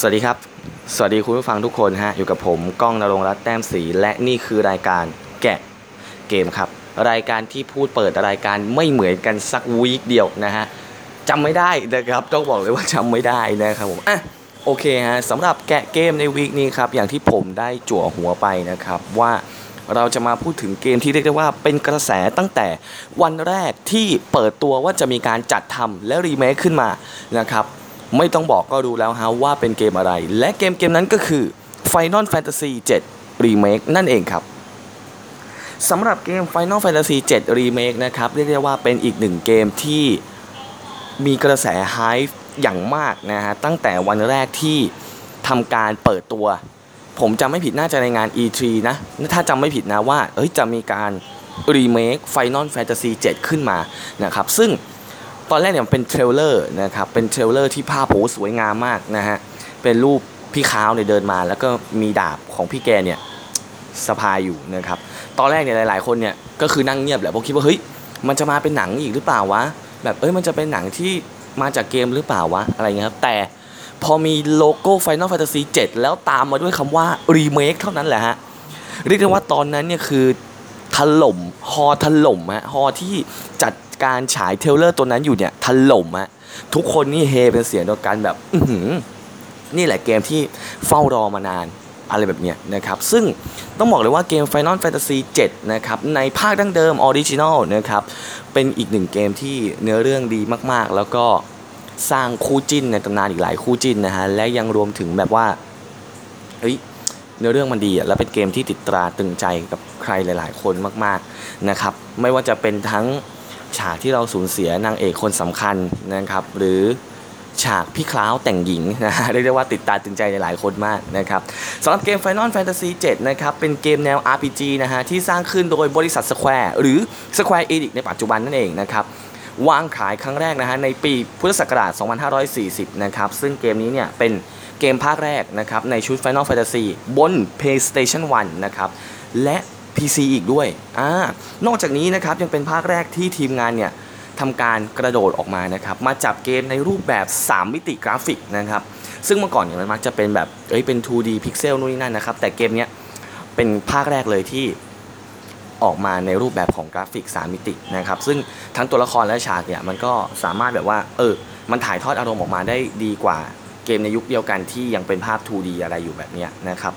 สวัสดีครับ สวัสดีคุณผู้ฟังทุกคนฮะ อยู่กับผมก้องนรงรัตน์แต้มศรีและนี่คือรายการแกะเกมครับ รายการที่พูดเปิดรายการไม่เหมือนกันสักวีคเดียวนะฮะจำไม่ได้นะครับ ต้องบอกเลยว่าจำไม่ได้นะครับผมอะโอเคฮะสำหรับแกะเกมในวีคนี้ครับ อย่างที่ผมได้จั่วหัวไปนะครับว่าเราจะมาพูดถึงเกมที่เรียกได้ว่าเป็นกระแสตั้งแต่วันแรกที่เปิดตัวว่าจะมีการจัดทำและรีเมคขึ้นมานะครับ ไม่ต้องบอกก็รู้แล้วฮะว่าเป็นเกมอะไร และเกมเกมนั้นก็คือ Final Fantasy 7 Remake นั่นเองครับสำหรับเกม Final Fantasy 7 Remake นะครับเรียกได้ว่าเป็นอีกหนึ่งเกมที่มีกระแสไฮป์อย่างมากนะฮะตั้งแต่วันแรกที่ทำการเปิดตัว ผมจำไม่ผิดน่าจะในงาน E3 นะ ถ้าจำไม่ผิดนะว่าเอ้ยจะมีการรีเมค Final Fantasy 7 ขึ้นมานะครับ ซึ่ง ตอนแรกเนี่ยเป็น trailer นะครับเป็น trailer ที่ภาพโหสวยงามมากนะฮะเป็นรูปพี่คล้าวเนี่ยเดินมา แล้วก็มีดาบของพี่แกเนี่ยสะพายอยู่นะครับตอนแรกเนี่ยหลาย ๆ คนเนี่ยก็คือนั่งเงียบแหละเพราะคิดว่าเฮ้ยมันจะมาเป็นหนังอีกหรือเปล่าวะแบบเอ้ยมันจะเป็นหนังที่มาจากเกมหรือเปล่าวะอะไรเงี้ยครับแต่พอมีโลโก้ Final Fantasy 7 แล้วตามมาด้วยคำว่า Remake เท่านั้นแหละฮะเรียกได้ว่าตอนนั้นเนี่ยคือถล่มฮอถล่มฮะฮอที่จัด การฉาย trailer ตัวนั้นอยู่เนี่ยถล่มฮะทุกคนนี่เฮเป็นเสียงเดียวกันแบบอืนี่แหละเกมที่เฝ้ารอมานานอะไรแบบเนี้ยนะครับ ซึ่งต้องบอกเลยว่าเกม Final Fantasy 7 นะครับ ในภาคดั้งเดิม original นะครับ เป็นอีกหนึ่งเกมที่เนื้อเรื่องดีมากๆ แล้วก็สร้างคู่จิ้นในตำนานอีกหลายคู่จิ้นนะฮะ และยังรวมถึงแบบว่า เฮ้ย เนื้อเรื่องมันดีอะ แล้วเป็นเกมที่ติดตราตึงใจกับใครหลาย ๆ คนมาก ๆ นะครับ ไม่ว่าจะเป็นทั้ง ฉากที่เราสูญเสียนางเอกคนสำคัญนะครับ หรือฉากพี่คล้าวแต่งหญิงนะฮะเรียกได้ว่าติดตาตึงใจในหลายคนมากนะครับสำหรับเกม Final Fantasy 7นะครับเป็นเกมแนว RPG นะฮะที่สร้างขึ้นโดยบริษัท Square หรือ Square Enix ในปัจจุบันนั่นเองนะครับวางขายครั้งแรกนะฮะในปีพุทธศักราช 2540 นะครับซึ่งเกมนี้เนี่ยเป็นเกมภาคแรกนะครับในชุด Final Fantasy บน PlayStation 1 นะครับและ PC อีกด้วยอ่านอกจากนี้นะครับยังเป็นภาคแรกที่ทีมงานเนี่ยทำการกระโดดออกมานะครับมาจับเกมในรูปแบบ 3 มิติกราฟิกนะครับซึ่งเมื่อก่อนเนี่ยมันมักจะเป็นแบบเอ้ยเป็น 2D พิกเซลนู่นนี่นั่นนะครับแต่เกมเนี้ยเป็นภาคแรกเลยที่ออกมาในรูปแบบของกราฟิก 3 มิตินะครับซึ่งทั้งตัวละครและฉากเนี่ยมันก็สามารถแบบว่าเออมันถ่ายทอดอารมณ์ออกมาได้ดีกว่าเกมในยุคเดียวกันที่ยังเป็นภาพ 2D อะไรอยู่แบบนี้นะครับ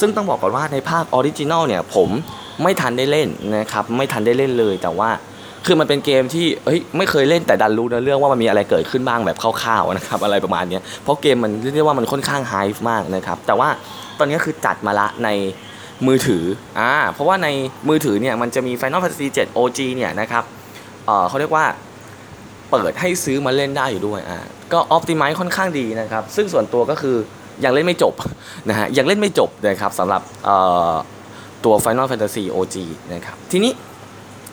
ซึ่งต้องบอกก่อนว่าในภาค original เนี่ยผมไม่ทันได้เล่นนะครับไม่ทันได้เล่นเลยแต่ว่าคือมันเป็นเกมที่เฮ้ยไม่เคยเล่นแต่ดันรู้นะเรื่องว่ามันมีอะไรเกิดขึ้นบ้างแบบคร่าวๆนะครับอะไรประมาณนี้เพราะเกมมันเรียกว่ามันค่อนข้าง hype มากนะครับแต่ว่าตอนนี้คือจัดมาละในมือถืออ่าเพราะว่าในมือถือเนี่ยมันจะมี Final Fantasy 7 OG เนี่ยนะครับเออเขาเรียกว่าเปิดให้ซื้อมาเล่นได้อยู่ด้วยอ่าก็ Optimize ค่อนข้างดีนะครับซึ่งส่วนตัวก็คือ ยังเล่นไม่จบนะฮะยังเล่นไม่จบนะครับสำหรับตัว Final Fantasy OG นะครับทีนี้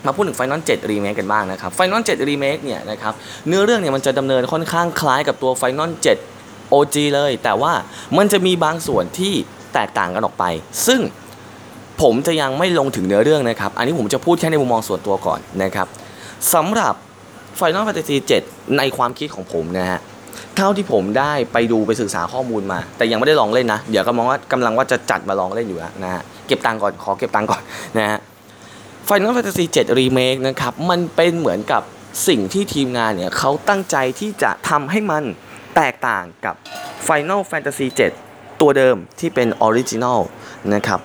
มาพูดถึง Final 7 Remake กันบ้างนะครับ Final 7 Remake เนี่ยนะครับเนื้อเรื่องเนี่ยมันจะดำเนินค่อนข้างคล้ายกับตัว Final 7 OG เลย แต่ว่ามันจะมีบางส่วนที่แตกต่างกันออกไป ซึ่งผมจะยังไม่ลงถึงเนื้อเรื่องนะครับ อันนี้ผมจะพูดแค่ในมุมมองส่วนตัวก่อนนะครับสำหรับ Final Fantasy 7 ในความคิดของผมนะฮะ เท่าที่ผมได้ไปดูไปศึกษาข้อมูลมา แต่ยังไม่ได้ลองเล่นนะ เดี๋ยวกำลังว่ากำลังว่าจะจัดมาลองเล่นอยู่แล้วนะฮะเก็บตังค์ก่อนขอเก็บตังค์ก่อนนะฮะ Final Fantasy 7 Remake นะครับ มันเป็นเหมือนกับสิ่งที่ทีมงานเนี่ยเขาตั้งใจที่จะทำให้มันแตกต่างกับ Final Fantasy 7 ตัวเดิมที่เป็น original นะครับ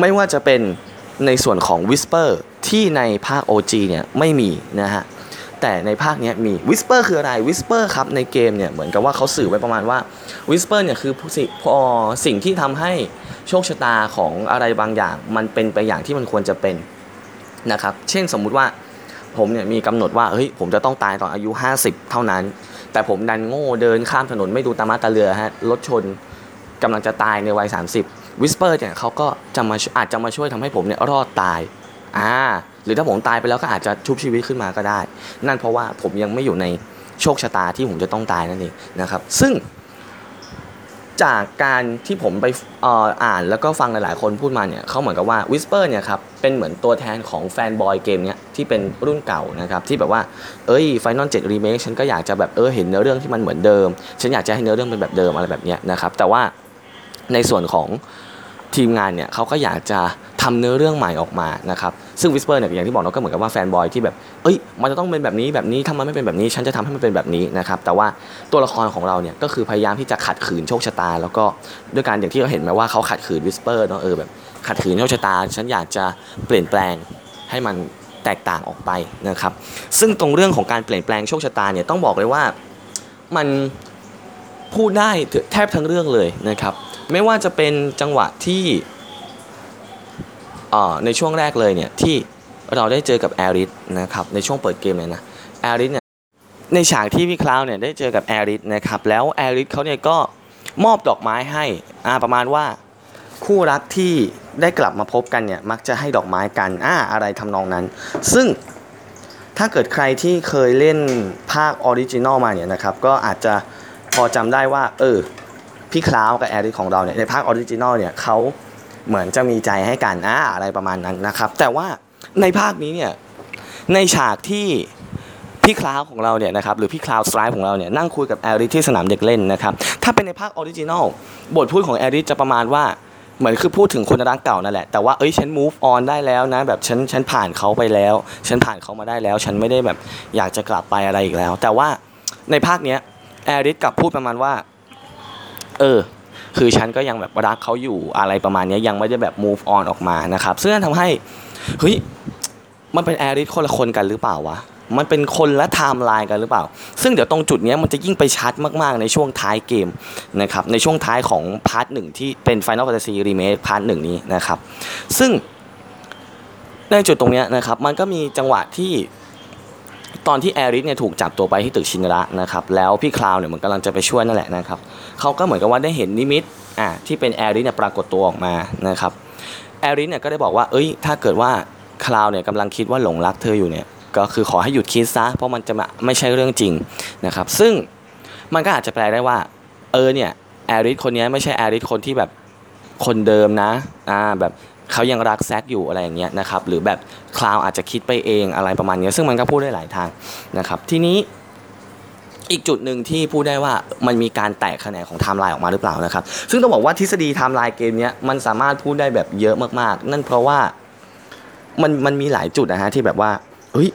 ไม่ว่าจะเป็นในส่วนของ Whisper ที่ในภาค OG เนี่ยไม่มีนะฮะ แต่ในภาคนี้มี Whisper คืออะไร Whisper ครับในเกมเนี่ยเหมือนกับว่าเขาสื่อไว้ประมาณว่า Whisper เนี่ยคือสิ่งพอสิ่งที่ทำให้โชคชะตาของอะไรบางอย่าง มันเป็นไปอย่างที่มันควรจะเป็นนะครับเช่นสมมุติว่าผมเนี่ยมีกำหนดว่าเฮ้ยผมจะต้องตายตอนอายุ 50 เท่านั้น แต่ผมดันโง่เดินข้ามถนนไม่ดูตาม้าตาเรือฮะรถชนกำลังจะตายในวัย 30 Whisper เนี่ยเขาก็จะมาอาจจะมาช่วยทำให้ผมเนี่ยรอดตายอ่า หรือถ้าผมตายไปแล้วก็อาจจะชุบชีวิตขึ้นมาก็ได้ นั่นเพราะว่าผมยังไม่อยู่ในโชคชะตาที่ผมจะต้องตายนั่นเองนะครับ ซึ่งจากการที่ผมไปอ่ออ่านแล้วก็ฟังหลายๆ คนพูดมาเนี่ยเขาเหมือนกับว่า Whisper เนี่ยครับเป็นเหมือนตัวแทนของ fanboy เกมเนี้ยที่เป็นรุ่นเก่านะครับที่แบบว่าเอ้ย Final 7 Remake ฉันก็อยากจะแบบเออเห็นเนื้อเรื่องที่มันเหมือนเดิม ฉันอยากจะให้เนื้อเรื่องเป็นแบบเดิมอะไรแบบเนี้ยนะครับแต่ว่าในส่วนของทีมงานเนี่ยเขาก็อยากจะ ทำเนื้อเรื่องใหม่ออกมานะครับซึ่ง Whisper เนี่ยอย่างที่บอกเนาะก็เหมือนกับว่าแฟนบอยที่แบบเอ้ยมันจะต้องเป็นแบบนี้แบบนี้ถ้ามันไม่เป็นแบบนี้ ฉันจะทำให้มันเป็นแบบนี้นะครับแต่ว่าตัวละครของเราเนี่ยก็คือพยายามที่จะขัดขืนโชคชะตา แล้วก็ด้วยการอย่างที่เราเห็นไหมว่าเขาขัดขืน Whisper เนาะเออแบบขัดขืนโชคชะตา ฉันอยากจะเปลี่ยนแปลงให้มันแตกต่างออกไปนะครับซึ่งตรงเรื่องของการเปลี่ยนแปลงโชคชะตาเนี่ยต้องบอกเลยว่ามันพูดได้แทบทั้งเรื่องเลยนะครับไม่ว่าจะเป็นจังหวะที่ ในช่วงแรกเลยเนี่ยที่เราได้เจอกับแอริสนะครับในช่วงเปิดเกมเลยนะแอริสเนี่ยในฉากที่พี่คลาวเนี่ยได้เจอกับแอริสนะครับแล้วแอริสเขาเนี่ยก็มอบดอกไม้ให้อ่าประมาณว่าคู่รักที่ได้กลับมาพบกันเนี่ยมักจะให้ดอกไม้กันอ่าอะไรทำนองนั้น ซึ่งถ้าเกิดใครที่เคยเล่นภาค original มาเนี่ยนะครับก็อาจจะพอจำได้ว่าเออพี่คลาวกับแอริสของเราเนี่ยในภาค original เนี่ยเขา เหมือนจะมีใจให้กันอ่าอะไรประมาณนั้นนะครับ แต่ว่าในภาคนี้เนี่ยในฉากที่พี่คลาวของเราเนี่ยนะครับหรือพี่คลาวสไตรฟ์ของเราเนี่ยนั่งคุยกับแอริสที่สนามเด็กเล่นนะครับถ้าเป็นในภาค original บทพูดของแอริสจะประมาณว่าเหมือนคือพูดถึงคนรักเก่านั่นแหละ แต่ว่าเอ้ยฉัน move on ได้แล้วนะแบบฉันฉันผ่านเขาไปแล้ว ฉันผ่านเขามาได้แล้ว ฉันไม่ได้แบบอยากจะกลับไปอะไรอีกแล้ว แต่ว่าในภาคเนี้ยแอริสกลับพูดประมาณว่า เออ คือฉันก็ยังแบบรักเขาอยู่อะไรประมาณนี้ยังไม่ได้แบบ move on ออกมานะครับซึ่งนั่นทำให้เฮ้ยมันเป็นแอริสคนละคนกันหรือเปล่าวะมันเป็นคนละไทม์ไลน์กันหรือเปล่า ซึ่งเดี๋ยวตรงจุดนี้มันจะยิ่งไปชัดมากๆในช่วงท้ายเกมนะครับ ในช่วงท้ายของ part หนึ่งที่เป็น Final Fantasy Remake part หนึ่งนี้นะครับ ซึ่งในจุดตรงนี้นะครับ มันก็มีจังหวะที่ ตอนที่แอริสเนี่ยถูกจับตัวไปที่ตึกชินระนะครับแล้วพี่คลาวเนี่ยมันกำลังจะไปช่วยนั่นแหละนะครับเขาก็เหมือนกับว่าได้เห็นนิมิตอ่าที่เป็นแอริสเนี่ยปรากฏตัวออกมานะครับแอริสเนี่ยก็ได้บอกว่าเอ้ยถ้าเกิดว่าคลาวเนี่ยกำลังคิดว่าหลงรักเธออยู่เนี่ยก็คือขอให้หยุดคิดซะเพราะมันจะไม่ใช่เรื่องจริงนะครับซึ่งมันก็อาจจะแปลได้ว่าเออเนี่ยแอริสคนนี้ไม่ใช่แอริสคนที่แบบคนเดิมนะอ่าแบบ เขายังรักแซกอยู่อะไรอย่างเงี้ยนะครับหรือแบบคลาวอาจจะคิดไปเองอะไรประมาณเนี้ยซึ่งมันก็พูดได้หลายทางนะครับทีนี้อีกจุดหนึ่งที่พูดได้ว่ามันมีการแตกแขนงของไทม์ไลน์ออกมาหรือเปล่านะครับ ซึ่งต้องบอกว่าทฤษฎีไทม์ไลน์เกมเนี้ยมันสามารถพูดได้แบบเยอะมากๆ นั่นเพราะว่ามันมันมีหลายจุดนะฮะที่แบบว่าเฮ้ย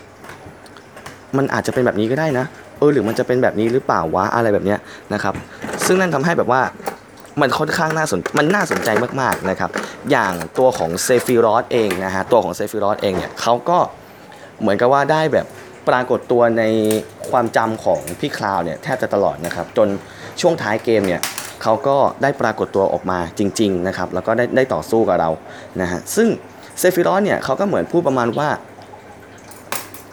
มันอาจจะเป็นแบบนี้ก็ได้นะเออหรือมันจะเป็นแบบนี้หรือเปล่าวะอะไรแบบเนี้ยนะครับ ซึ่งนั่นทำให้แบบว่ามันค่อนข้างน่าสนมันน่าสนใจมากๆนะครับ อย่างตัวของเซฟิรอสเองนะฮะตัวของเซฟิรอสเองเนี่ยเขาก็เหมือนกับว่าได้แบบปรากฏตัวในความจำของพี่คลาวเนี่ยแทบจะตลอดนะครับจนช่วงท้ายเกมเนี่ยเขาก็ได้ปรากฏตัวออกมาจริงๆนะครับแล้วก็ได้ได้ต่อสู้กับเรานะฮะซึ่งเซฟิรอสเนี่ยเขาก็เหมือนพูดประมาณว่า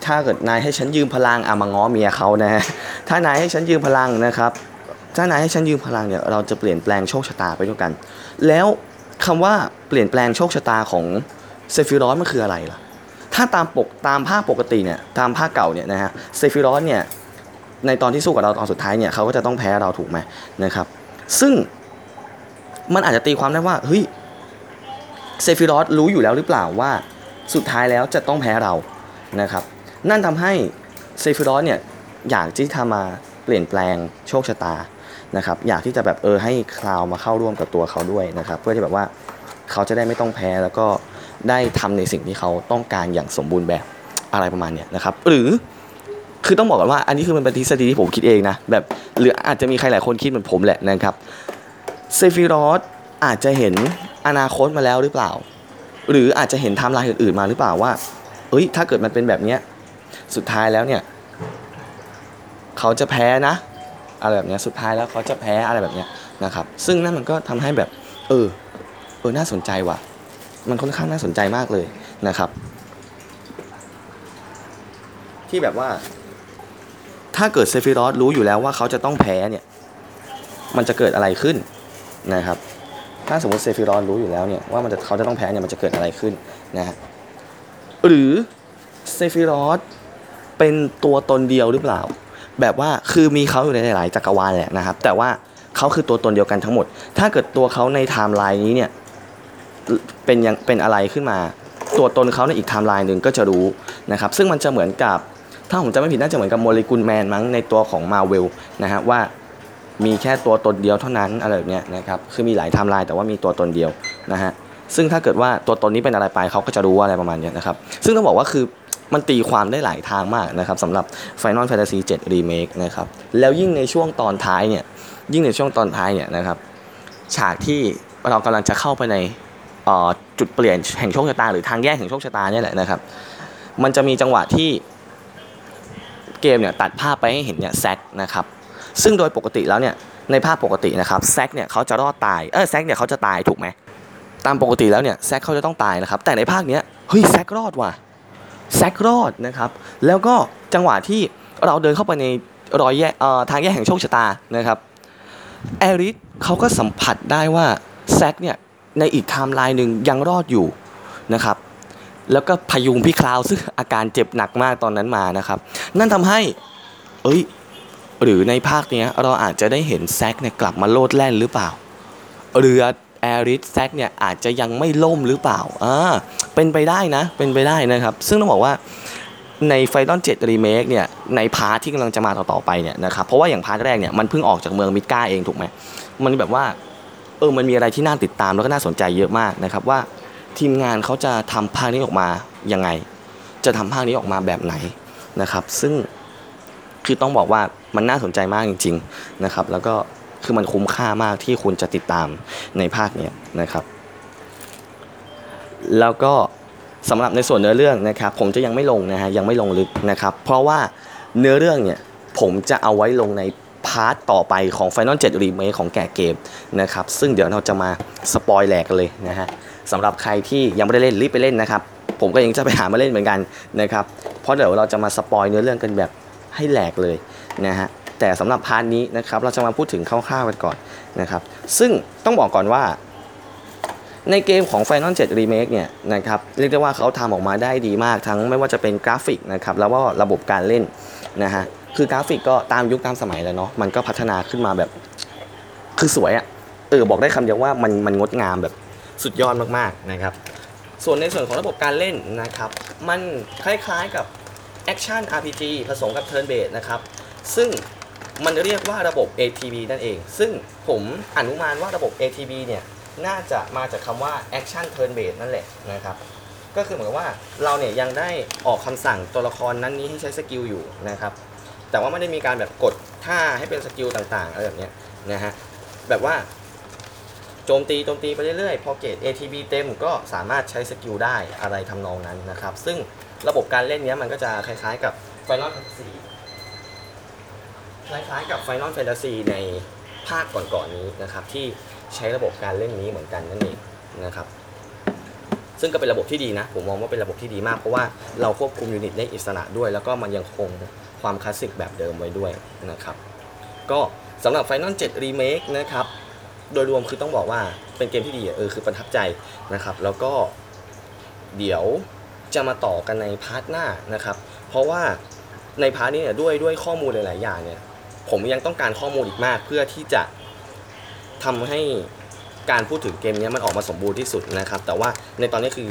ถ้าเกิดนายให้ฉันยืมพลังเอามาง้อเมียเขานะฮะถ้านายให้ฉันยืมพลังนะครับถ้านายให้ฉันยืมพลังเนี่ยเราจะเปลี่ยนแปลงโชคชะตาไปด้วยกัน แล้ว คำว่าเปลี่ยนแปลงโชคชะตาของเซฟิรอสมันคืออะไรล่ะ ถ้าตามปกตามภาคปกติเนี่ยตามภาคเก่าเนี่ยนะฮะเซฟิรอสเนี่ยในตอนที่สู้กับเราตอนสุดท้ายเนี่ยเขาก็จะต้องแพ้เราถูกไหมนะครับ ซึ่งมันอาจจะตีความได้ว่าเฮ้ยเซฟิรอสรู้อยู่แล้วหรือเปล่าว่าสุดท้ายแล้วจะต้องแพ้เรานะครับ นั่นทำให้เซฟิรอสเนี่ยอยากที่จะมาเปลี่ยนแปลงโชคชะตา นะครับอยากที่จะแบบเออให้คลาวมาเข้าร่วมกับตัวเขาด้วยนะครับ เพื่อที่แบบว่าเขาจะได้ไม่ต้องแพ้แล้วก็ได้ทำในสิ่งที่เขาต้องการอย่างสมบูรณ์แบบอะไรประมาณเนี้ยนะครับ หรือคือต้องบอกก่อนว่าอันนี้คือมันเป็นทฤษฎีที่ผมคิดเองนะแบบหรืออาจจะมีใครหลายคนคิดเหมือนผมแหละนะครับเซฟิรอสอาจจะเห็นอนาคตมาแล้วหรือเปล่า หรืออาจจะเห็นไทม์ไลน์อื่นๆมาหรือเปล่าว่าเอ้ยถ้าเกิดมันเป็นแบบเนี้ยสุดท้ายแล้วเนี่ย เขาจะแพ้นะ อะไรแบบนี้สุดท้ายแล้วเขาจะแพ้อะไรแบบนี้นะครับ ซึ่งนั่นมันก็ทำให้แบบ เออเออน่าสนใจว่ะ มันค่อนข้างน่าสนใจมากเลยนะครับ ที่แบบว่า ถ้าเกิดเซฟิรอสรู้อยู่แล้วว่าเขาจะต้องแพ้เนี่ย มันจะเกิดอะไรขึ้นนะครับ ถ้าสมมติเซฟิรอสรู้อยู่แล้วเนี่ยว่ามันจะเขาจะต้องแพ้เนี่ยมันจะเกิดอะไรขึ้นนะฮะหรือเซฟิรอสเป็นตัวตนเดียวหรือเปล่า แบบว่าคือมีเขาอยู่ในหลายจักรวาลแหละนะครับ แต่ว่าเขาคือตัวตนเดียวกันทั้งหมด ถ้าเกิดตัวเขาในไทม์ไลน์นี้เนี่ยเป็นยังเป็นอะไรขึ้นมา ตัวตนเขาในอีกไทม์ไลน์หนึ่งก็จะรู้นะครับ ซึ่งมันจะเหมือนกับ ถ้าผมจำไม่ผิดน่าจะเหมือนกับ Molecule Man มั้งในตัวของมาเวลนะฮะว่ามีแค่ตัวตนเดียวเท่านั้นอะไรแบบเนี้ยนะครับ คือมีหลายไทม์ไลน์แต่ว่ามีตัวตนเดียวนะฮะ ซึ่งถ้าเกิดว่าตัวตนนี้เป็นอะไรไปเขาก็จะรู้ว่าอะไรประมาณนี้นะครับ ซึ่งต้องบอกว่าคือ มันตีความได้หลายทางมากนะครับสำหรับ Final Fantasy 7 Remake นะครับแล้วยิ่งในช่วงตอนท้ายเนี่ยยิ่งในช่วงตอนท้ายเนี่ยนะครับฉากที่เรากำลังจะเข้าไปในออจุดเปลี่ยนแห่งโชคชะตา หรือทางแยกแห่งโชคชะตาเนี่ยแหละนะครับ มันจะมีจังหวะที่เกมเนี่ยตัดภาพไปให้เห็นเนี่ยแซกนะครับซึ่งโดยปกติแล้วเนี่ยในภาพปกตินะครับแซกเนี่ยเขาจะรอดตายเออแซกเนี่ยเขาจะตายถูกไหมตามปกติแล้วเนี่ยแซกเขาจะต้องตายนะครับแต่ในภาคเนี้ยเฮ้ยแซกรอดว่ะ แซกรอดนะครับแล้วก็จังหวะที่เราเดินเข้าไปในรอยแยกทางแยกแห่งโชคชะตานะครับแอริสเขาก็สัมผัสได้ว่าแซกเนี่ยในอีกไทม์ไลน์หนึ่งยังรอดอยู่นะครับแล้วก็พยุงพี่คลาวด์ซึ่งอาการเจ็บหนักมากตอนนั้นมานะครับ นั่นทำให้ เอ้ย หรือในภาคเนี้ยเราอาจจะได้เห็นแซกเนี่ยกลับมาโลดแล่นหรือเปล่า เรือ แอริสแซกเนี่ยอาจจะยังไม่ล่มหรือเปล่าอ่าเป็นไปได้นะ เป็นไปได้นะครับ ซึ่งต้องบอกว่าใน Final 7 Remake เนี่ยใน part ที่กำลังจะมาต่อๆไปเนี่ยนะครับเพราะว่าอย่าง part แรกเนี่ยมันเพิ่งออกจากเมืองมิดกาเองถูกไหมมันแบบว่าเออมันมีอะไรที่น่าติดตามแล้วก็น่าสนใจเยอะมากนะครับว่าทีมงานเขาจะทำภาคนี้ออกมายังไง จะทำภาคนี้ออกมาแบบไหนนะครับ ซึ่งคือต้องบอกว่ามันน่าสนใจมากจริง ๆนะครับ แล้วก็ คือมันคุ้มค่ามากที่คุณจะติดตามในภาคเนี้นะครับ แล้วก็สำหรับในส่วนเนื้อเรื่องนะครับผมจะยังไม่ลงนะฮะยังไม่ลงลึกนะครับ เพราะว่าเนื้อเรื่องเนี่ยผมจะเอาไว้ลงใน part ต่อไปของ Final 7 Remake ของแกะเกมนะครับ ซึ่งเดี๋ยวเราจะมา spoil แหลกกันเลยนะฮะสำหรับใครที่ยังไม่ได้เล่นรีบไปเล่นนะครับ ผมก็ยังจะไปหามาเล่นเหมือนกันนะครับ เพราะเดี๋ยวเราจะมา spoil เนื้อเรื่องกันแบบให้แหลกเลยนะฮะ แต่สำหรับ part นี้นะครับ เราจะมาพูดถึงคร่าวๆกันก่อนนะครับ ซึ่งต้องบอกก่อนว่า ในเกมของ Final 7 Remake เนี่ยนะครับเรียกได้ว่าเขาทำออกมาได้ดีมากทั้งไม่ว่าจะเป็นกราฟิกนะครับแล้วก็ระบบการเล่นนะฮะคือกราฟิกก็ตามยุคตามสมัยแล้วเนาะมันก็พัฒนาขึ้นมาแบบ คือสวยอะ่ะเออบอกได้คำเดียวว่ามันมันงดงามแบบสุดยอดมากๆนะครับ ส่วนในส่วนของระบบการเล่นนะครับ มันคล้ายๆกับ Action RPG ผสมกับ Turn Based นะครับ ซึ่ง มันเรียกว่าระบบ ATB นั่นเอง ซึ่งผมอนุมานว่าระบบ ATB เนี่ยน่าจะมาจากคำว่า Action Turn Based นั่นแหละนะครับก็คือเหมือนกับว่าเราเนี่ยยังได้ออกคำสั่งตัวละครนั้นนี้ให้ใช้ skill อยู่นะครับแต่ว่าไม่ได้มีการแบบกดท่าให้เป็น skill ต่างๆอะไรแบบนี้นะฮะแบบว่าโจมตีโจมตีไปเรื่อยๆ พอเกรด ATB เต็มก็สามารถใช้ skill ได้อะไรทำนองนั้นนะครับซึ่งระบบการเล่นเนี้ยมันก็จะคล้ายๆกับ Final Fantasy คล้ายๆกับ Final Fantasy ในภาคก่อนๆนี้นะครับที่ใช้ระบบการเล่นนี้เหมือนกันนั่นเองนะครับซึ่งก็เป็นระบบที่ดีนะ ผมมองว่าเป็นระบบที่ดีมาก เพราะว่าเราควบคุมยูนิตได้อิสระด้วย แล้วก็มันยังคงความคลาสสิกแบบเดิมไว้ด้วยนะครับก็สำหรับ Final 7 Remake นะครับโดยรวมคือต้องบอกว่าเป็นเกมที่ดีเออคือประทับใจนะครับ แล้วก็เดี๋ยวจะมาต่อกันใน part หน้านะครับ เพราะว่าใน part นี้เนี่ยด้วยด้วยข้อมูลหลาย ๆ อย่างเนี่ย ผมยังต้องการข้อมูลอีกมาก เพื่อที่จะทำให้การพูดถึงเกมนี้มันออกมาสมบูรณ์ที่สุดนะครับ แต่ว่าในตอนนี้คือ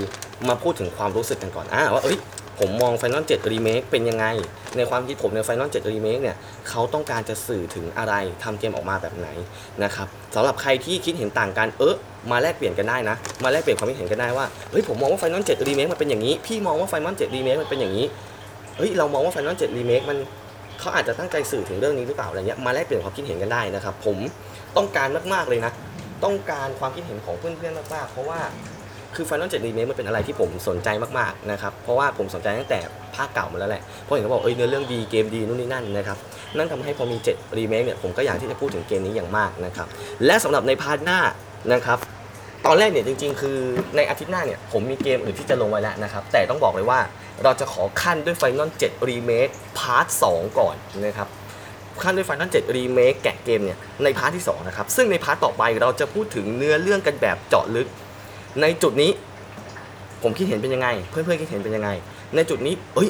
มาพูดถึงความรู้สึกกันก่อนอ่าว่าเอ้ยผมมอง Final 7 Remake เป็นยังไง ในความคิดผมใน Final 7 Remake เนี่ยเขาต้องการจะสื่อถึงอะไรทำเกมออกมาแบบไหนนะครับสำหรับใครที่คิดเห็นต่างกันเออมาแลกเปลี่ยนกันได้นะ มาแลกเปลี่ยนความคิดเห็นกันได้ว่าเฮ้ยผมมองว่า Final 7 Remake มันเป็นอย่างนี้ พี่มองว่า Final 7 Remake มันเป็นอย่างนี้เฮ้ยเรามองว่า Final 7 Remake มัน เขาอาจจะตั้งใจสื่อถึงเรื่องนี้หรือเปล่าอะไรเงี้ยมาแลกเปลี่ยนความคิดเห็นกันได้นะครับ ผมต้องการมากๆเลยนะ ต้องการความคิดเห็นของเพื่อนๆมากๆ เพราะว่าคือ Final 7 Remake มันเป็นอะไรที่ผมสนใจมากๆนะครับ เพราะว่าผมสนใจตั้งแต่ภาคเก่ามาแล้วแหละ เพราะเห็นเขาบอกเอ้ยเนื้อเรื่องดีเกมดีนู่นนี่นั่นนะครับ นั่นทำให้พอมี 7 Remake เนี่ยผมก็อยากที่จะพูดถึงเกมนี้อย่างมากนะครับ และสำหรับใน part หน้านะครับ ตอนแรกเนี่ยจริง ๆ คือในอาทิตย์หน้าเนี่ยผมมีเกมอื่นที่จะลงไว้แล้วนะครับ แต่ต้องบอกเลยว่าเราจะขอคั่นด้วย Final 7 Remake part 2ก่อนนะครับคั่นด้วย Final 7 Remake แกะเกมเนี่ยใน part ที่2นะครับซึ่งใน part ต่อไปเราจะพูดถึงเนื้อเรื่องกันแบบเจาะลึก ในจุดนี้ผมคิดเห็นเป็นยังไง เพื่อนๆคิดเห็นเป็นยังไง ในจุดนี้เอ้ย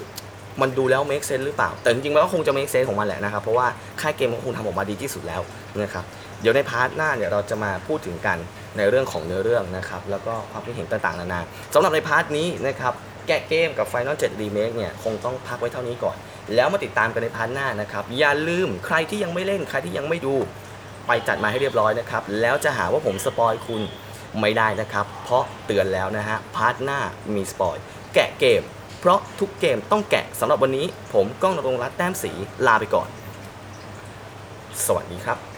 มันดูแล้ว make sense หรือเปล่า แต่จริงๆมันก็คงจะ make sense ของมันแหละนะครับ เพราะว่าค่ายเกมก็คงทำออกมาดีที่สุดแล้วนะครับ เดี๋ยวใน part หน้าเนี่ยเราจะมาพูดถึงกันในเรื่องของเนื้อเรื่องนะครับแล้วก็ความคิดเห็นต่างๆนานาสำหรับใน part นี้นะครับแกะเกมกับ Final 7 Remake เนี่ยคงต้องพักไว้เท่านี้ก่อน แล้วมาติดตามกันใน part หน้านะครับอย่าลืมใครที่ยังไม่เล่นใครที่ยังไม่ดูไปจัดมาให้เรียบร้อยนะครับแล้วจะหาว่าผม spoil คุณไม่ได้นะครับ เพราะเตือนแล้วนะฮะ part หน้ามี spoil แกะเกม เพราะทุกเกมต้องแกะสำหรับวันนี้ ผมก้องนรงรัตน์แต้มสีลาไปก่อน สวัสดีครับ